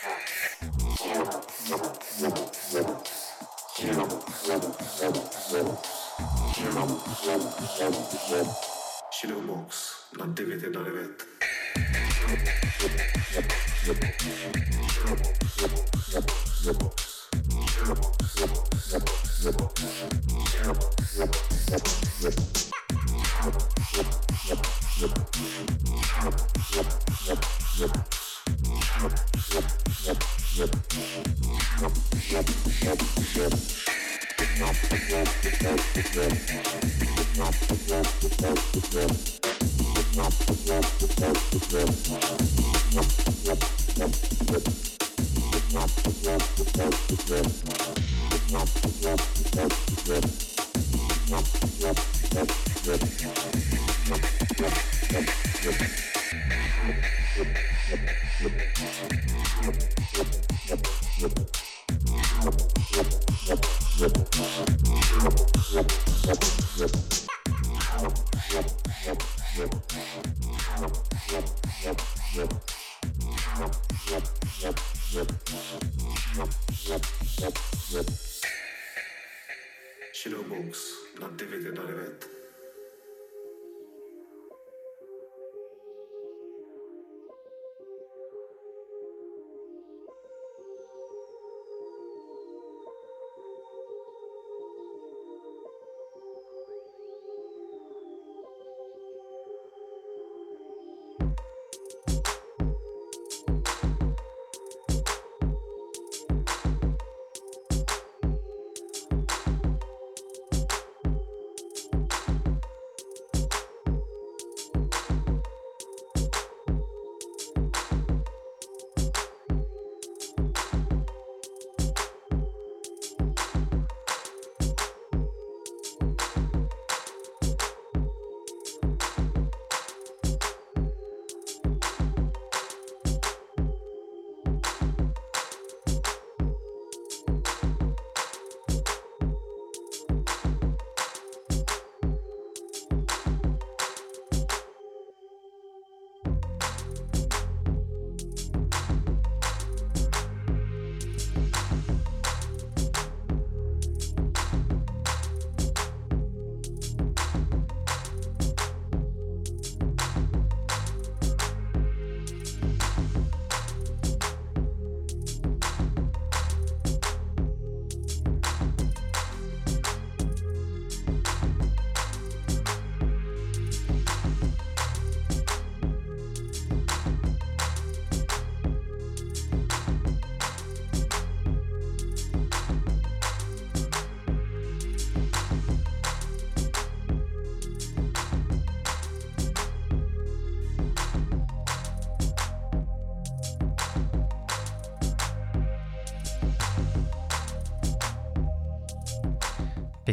Thank you.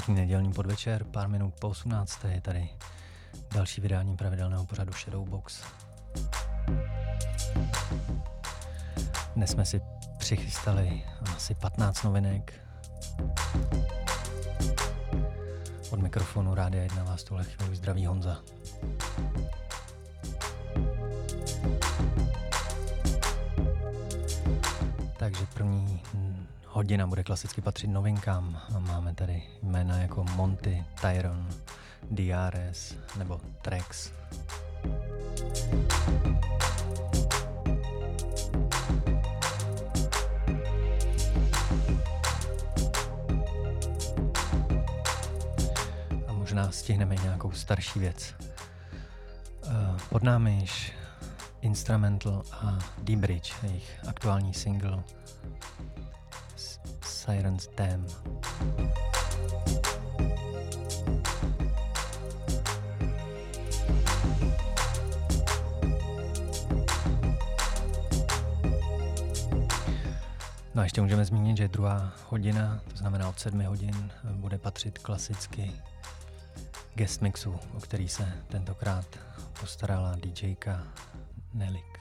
Pěkný nedělní podvečer, pár minut po 18. je tady další vydání pravidelného pořadu Shadowbox. Dnes jsme si přichystali asi 15 novinek. Od mikrofonu Rádia 1 vás tuhle chvíli zdraví Honza. Takže první hodina bude klasicky patřit novinkám. Máme tady jména jako Monty, Tyron, DRS nebo Trex. A možná stihneme nějakou starší věc. Eh, pod námi již Instrumental a D-Bridge, jejich aktuální single Siren's Dam. No a ještě můžeme zmínit, že druhá hodina, to znamená od sedmi hodin, bude patřit klasicky guest mixu, o který se tentokrát postarala DJka Nelik.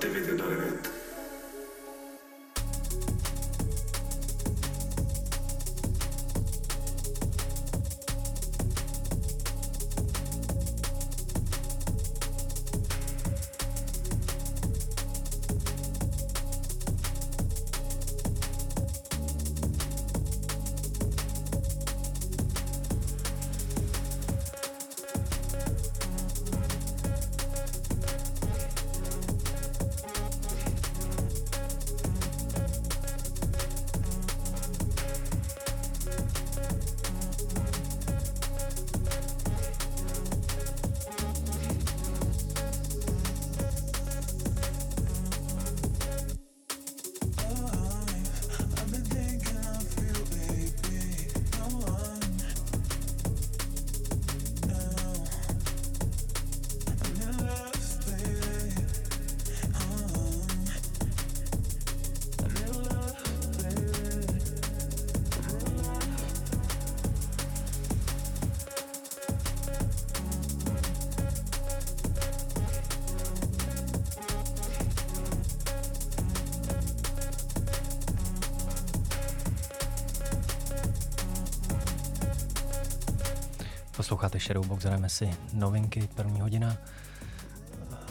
Shadowbox Posloucháte Shadowbox, hrajeme si novinky, první hodina.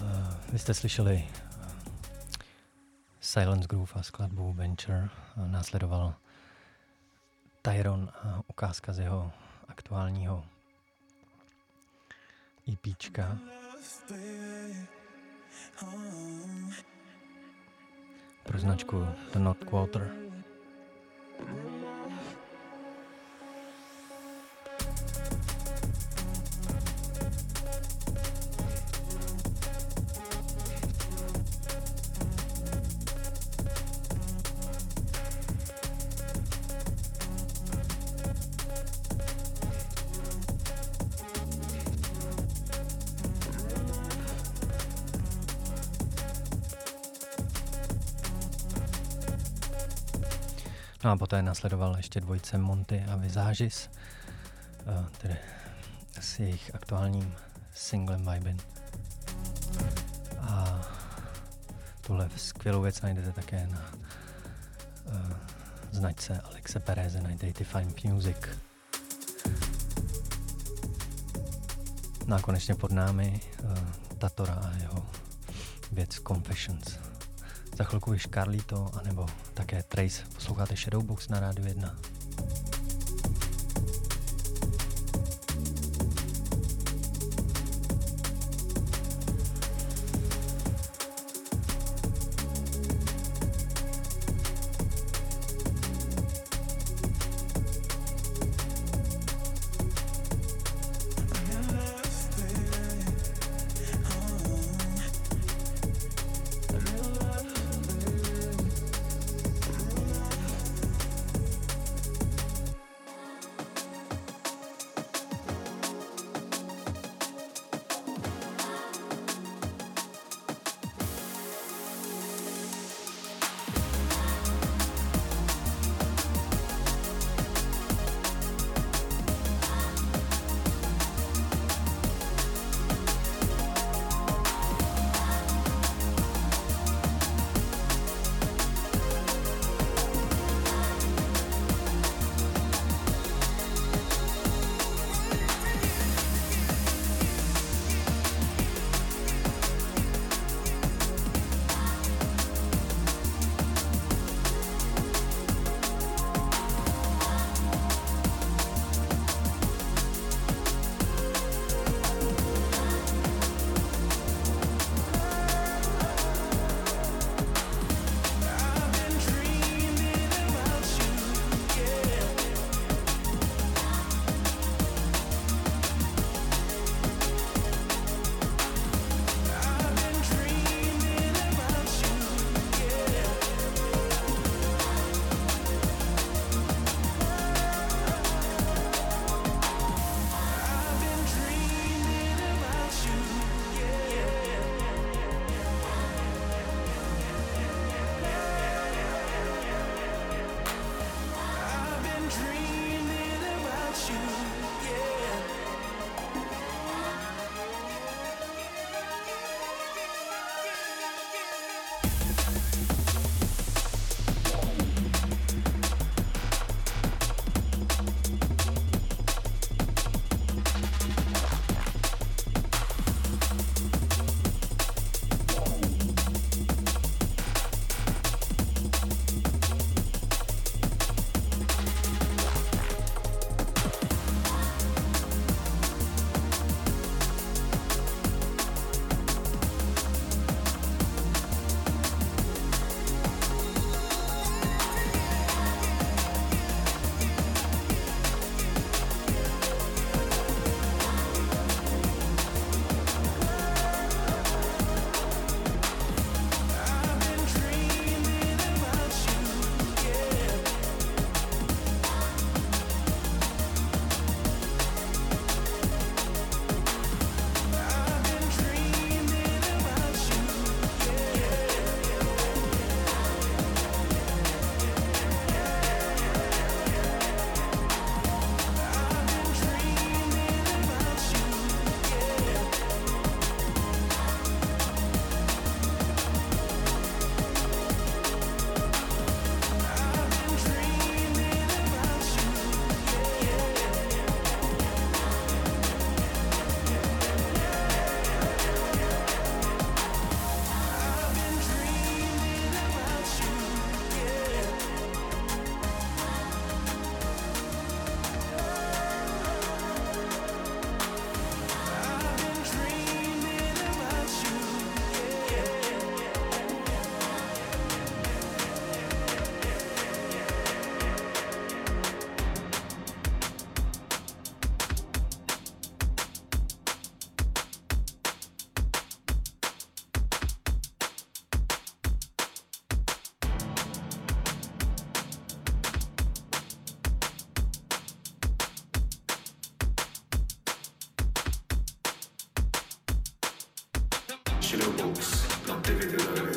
Uh, vy jste slyšeli uh, Silence Groove a skladbu Venture. Následoval Tyron a ukázka z jeho aktuálního EPčka. Pro značku The North Quarter. No a poté nasledoval ještě dvojce Monty a Visages, eh, tedy s jejich aktuálním singlem Vibin. A tuhle skvělou věc najdete také na uh, značce Alexe Pereze na Fine Music. No a konečně pod námi uh, Tatora a jeho věc Confessions. Za chvilku již Carlito, anebo také Trace. Posloucháte Shadowbox na Rádiu 1. Shadowbox na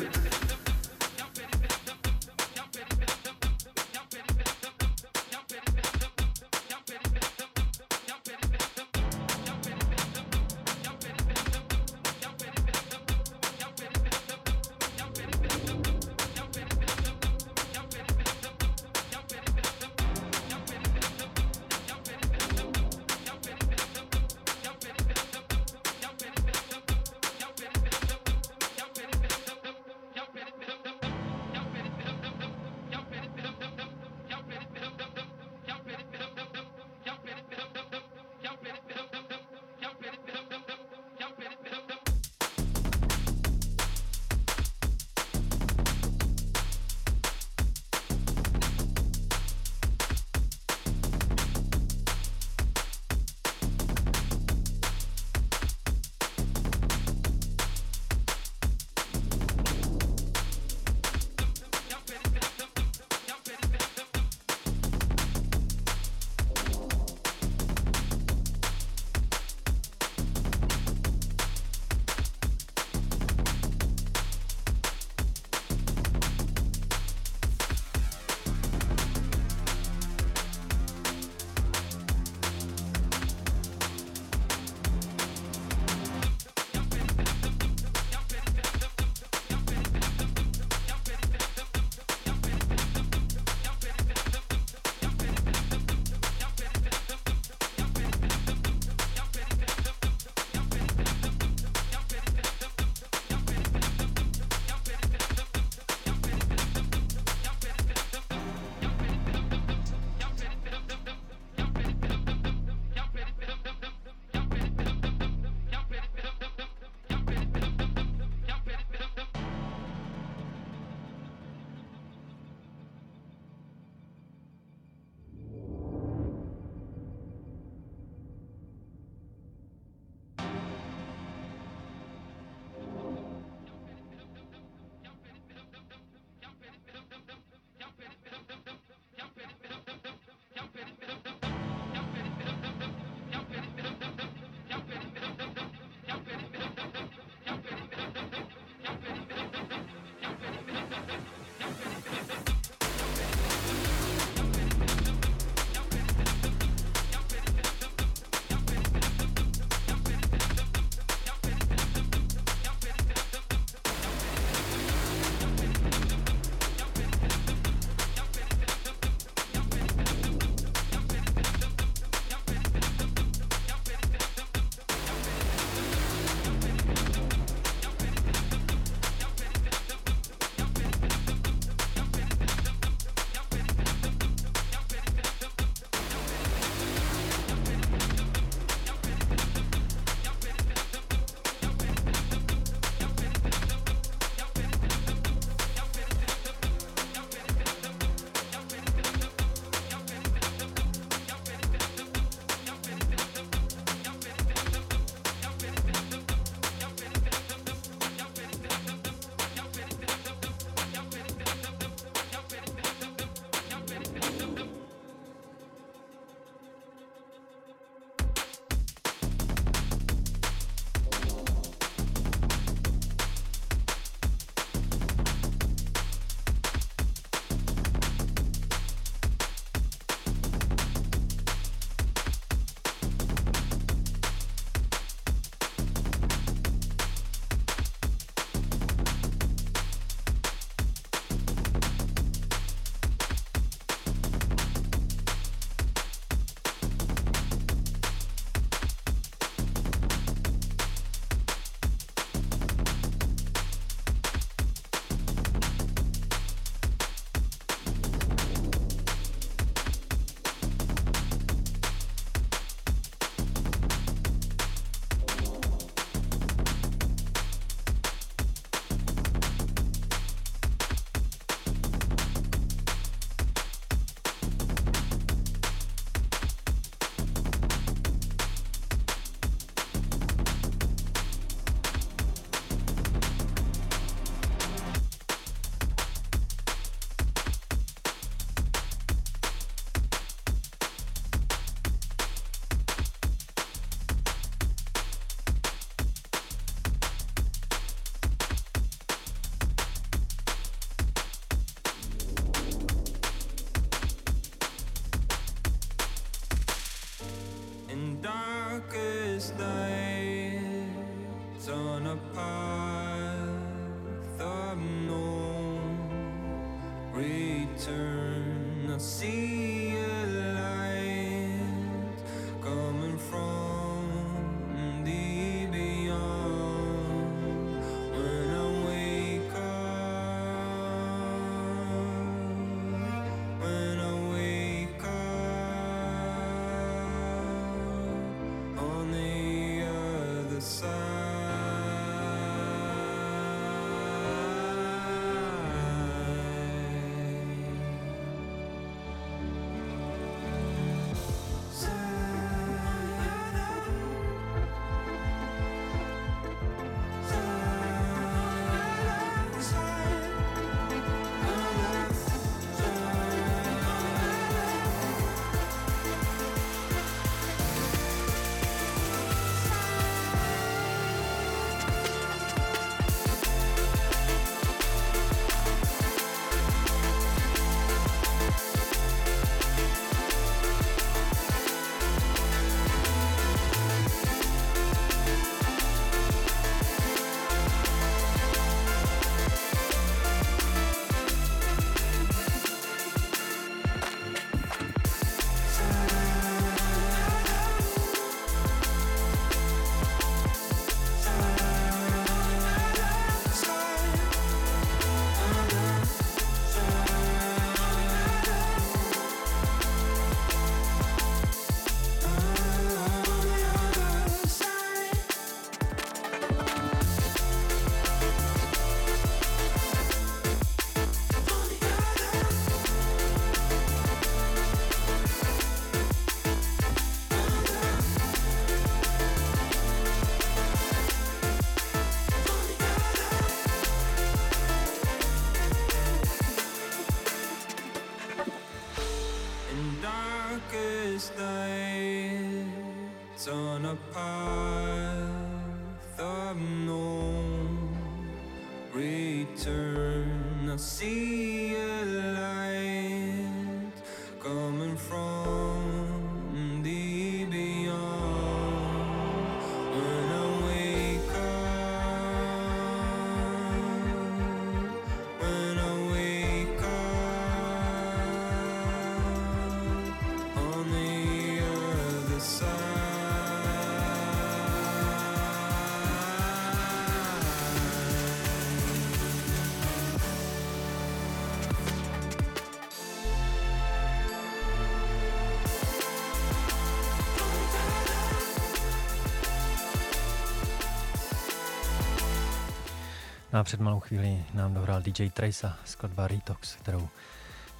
No a před malou chvíli nám dohrál DJ Trace skladba Retox, kterou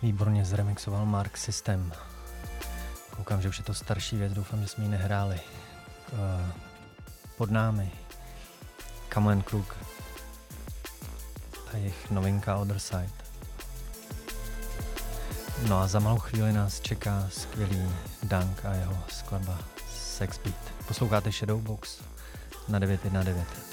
výborně zremixoval Mark System. Koukám, že už je to starší věc, doufám, že jsme ji nehráli. Eh, pod námi Kamen Krug a jejich novinka Other Side. No a za malou chvíli nás čeká skvělý Dunk a jeho skladba Sex Beat. Posloucháte Shadowbox na 919.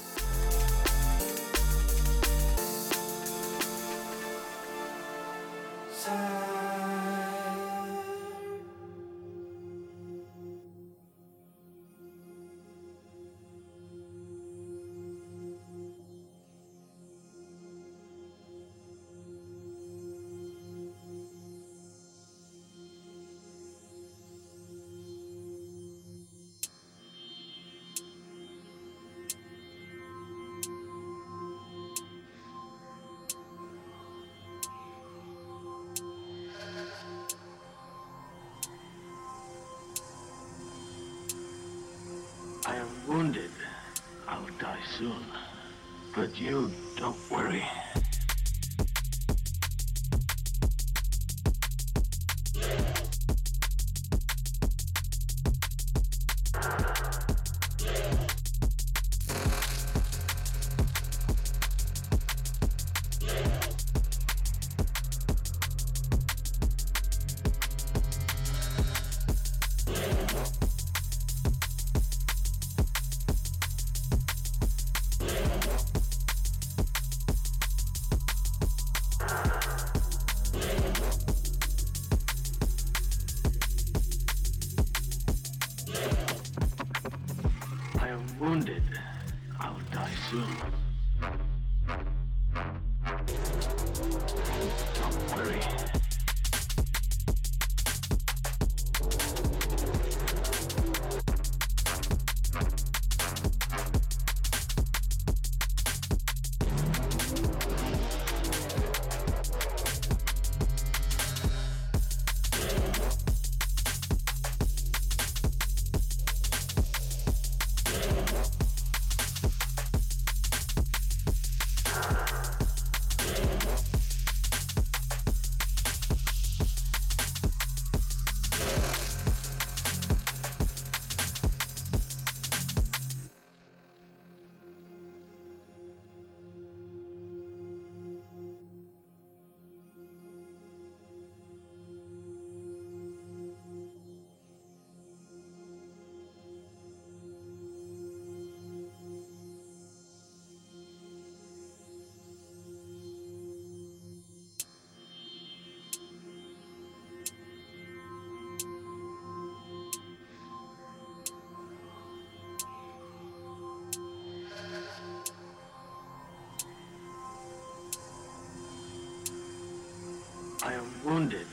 I am wounded.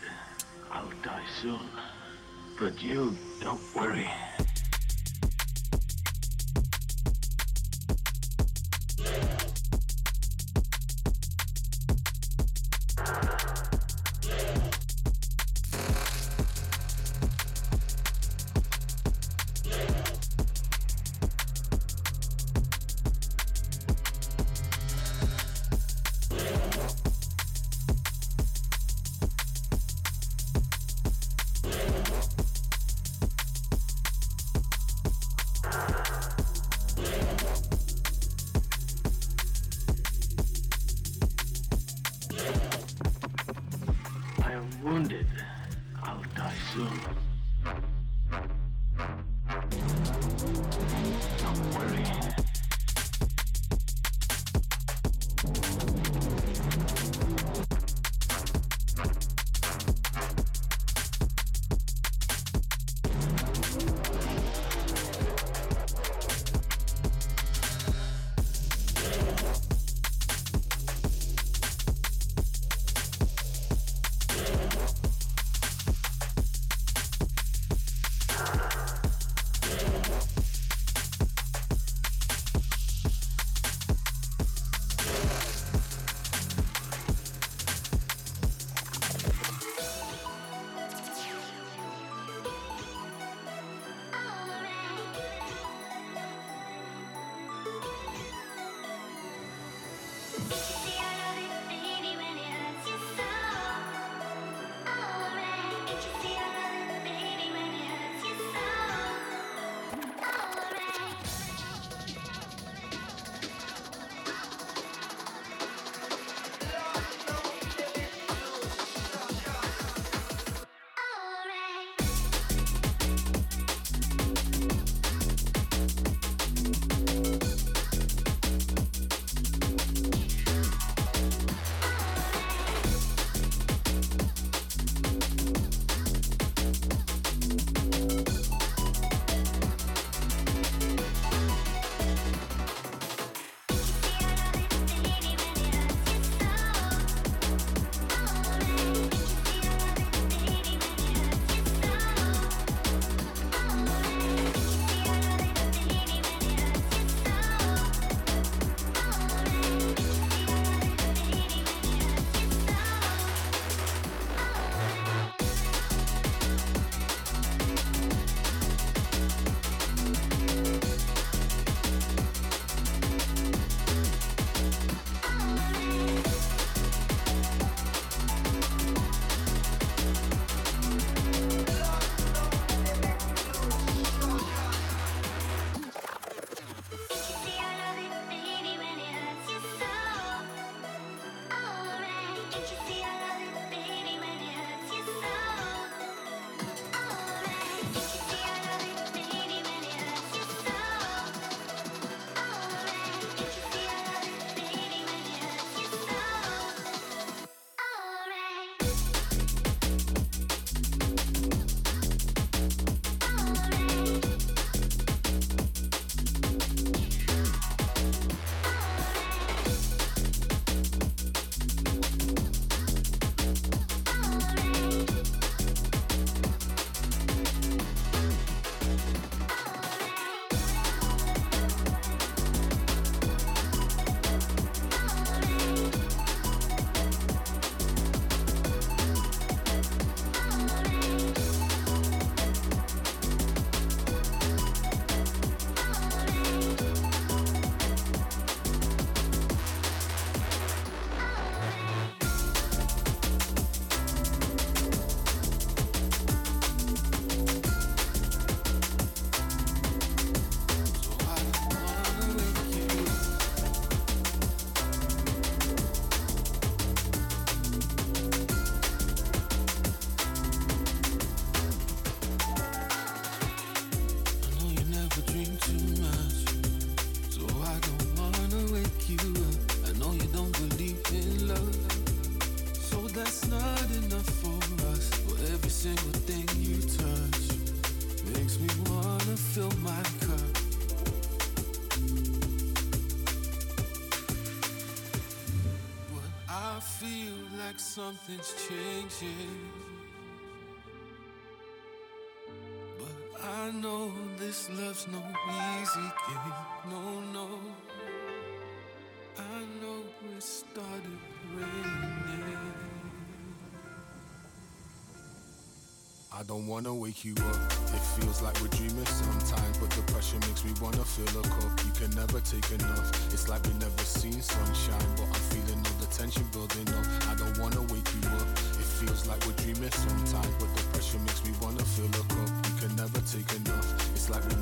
I'll die soon. But you, don't worry. Something's changing. But I know this love's no easy game. No, no. I know it started raining. I don't wanna wake you up. It feels like we're dreaming sometimes, but the pressure makes me wanna fill a cup. You can never take enough. It's like we never seen sunshine, but I'm feeling all the tension building up. I don't wanna wake you up. It feels like we're dreaming sometimes, but the pressure makes me wanna fill a cup. You can never take enough. It's like we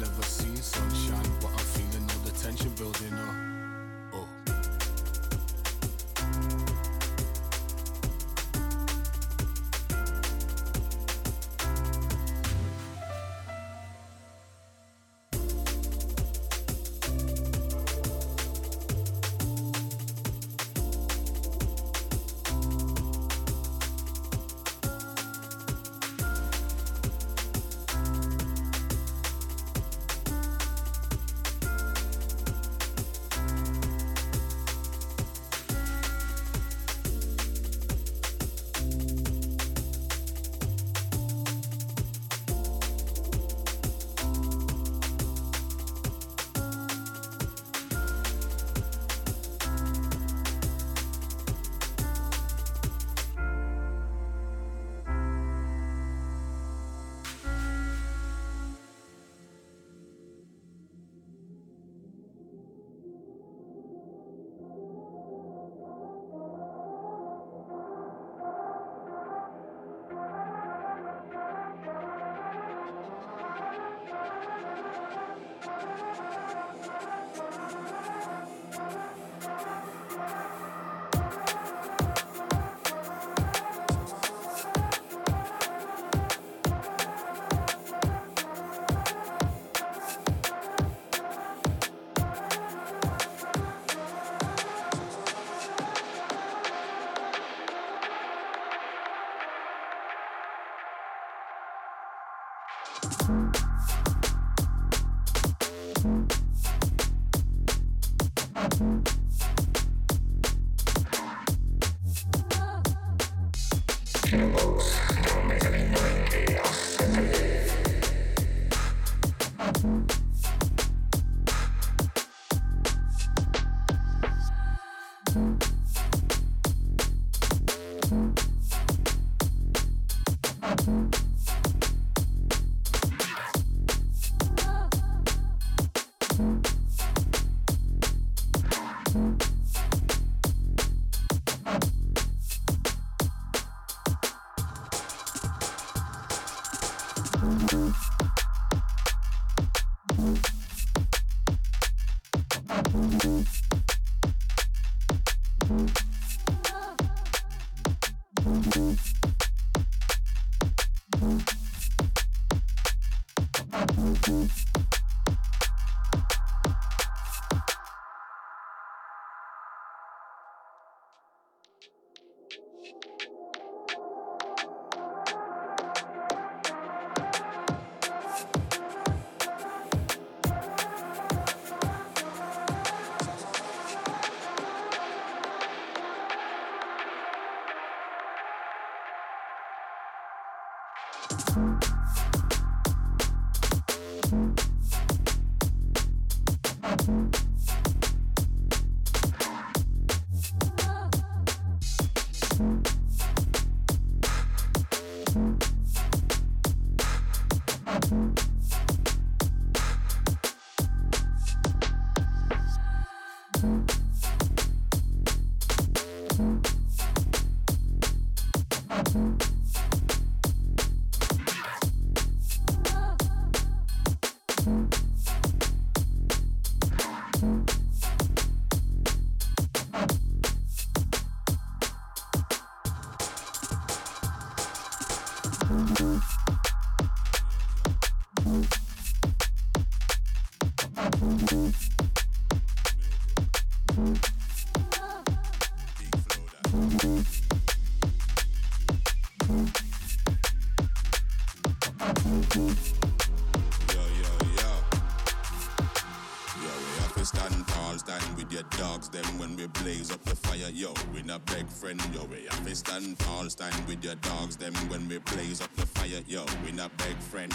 stand with your dogs, them when we blaze up the fire, yo. We not beg friend, yo. We have to stand tall, stand with your dogs, them when we blaze up the fire, yo. We not beg friend,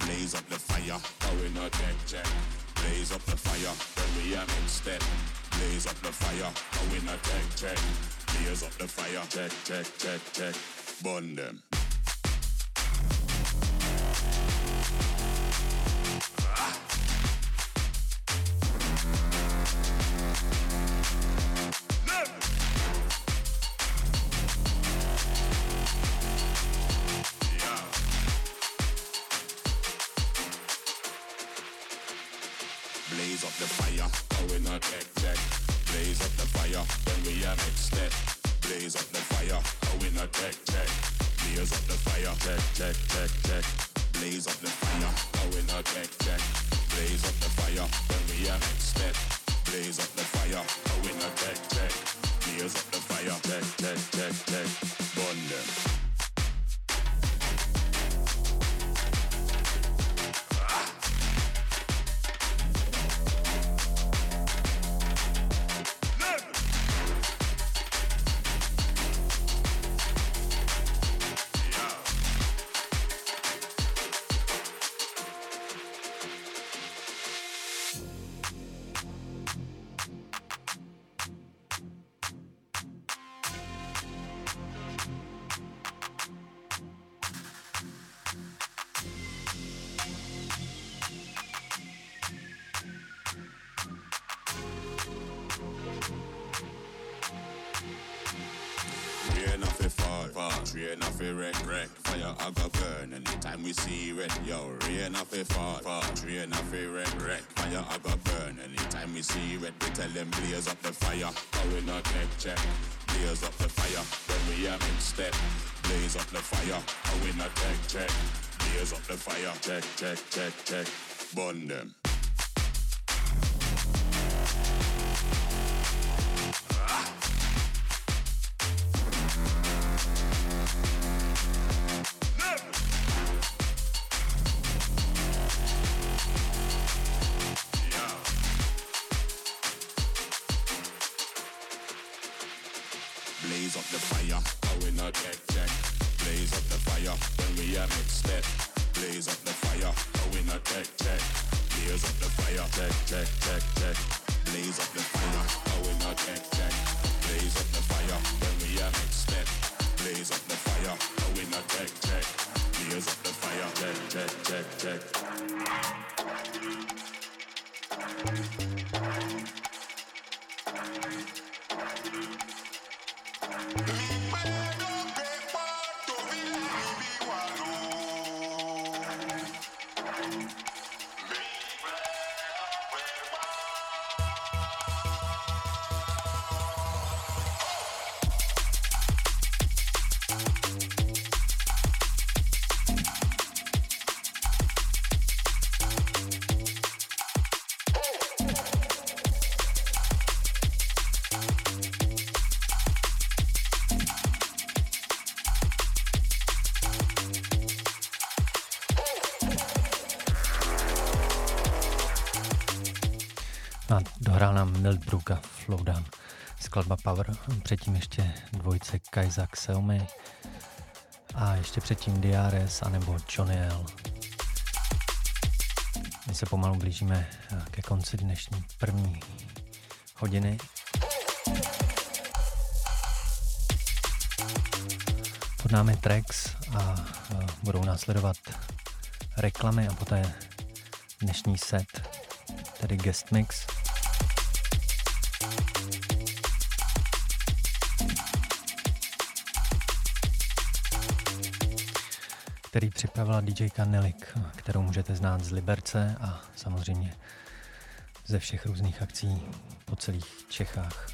blaze up the fire. Oh, we not check check. Blaze up the fire when we are in step. Blaze up the fire. Oh, we not check check. Blaze up the fire. Check check check check. Burn them. tech tech. Blaze up the fire, tech tech tech tech. Blaze up the fire. they fall, fall. Train a free wreck, wreck. Fire I got burn. Anytime we see red, we tell them blaze up the fire. But we not check, check. Blaze up the fire. When we are in step, blaze up the fire. I we not check, check. Blaze up the fire. Check, check, check, check. Burn them. Miltbrooka Flowdown, skladba Power, předtím ještě dvojce Kaiza Xiaomi a ještě předtím Diares anebo Johnny L. My se pomalu blížíme ke konci dnešní první hodiny. Pod námi tracks a budou následovat reklamy a poté dnešní set, tedy guest mix. Který připravila DJ Nelik, kterou můžete znát z Liberce a samozřejmě ze všech různých akcí po celých Čechách.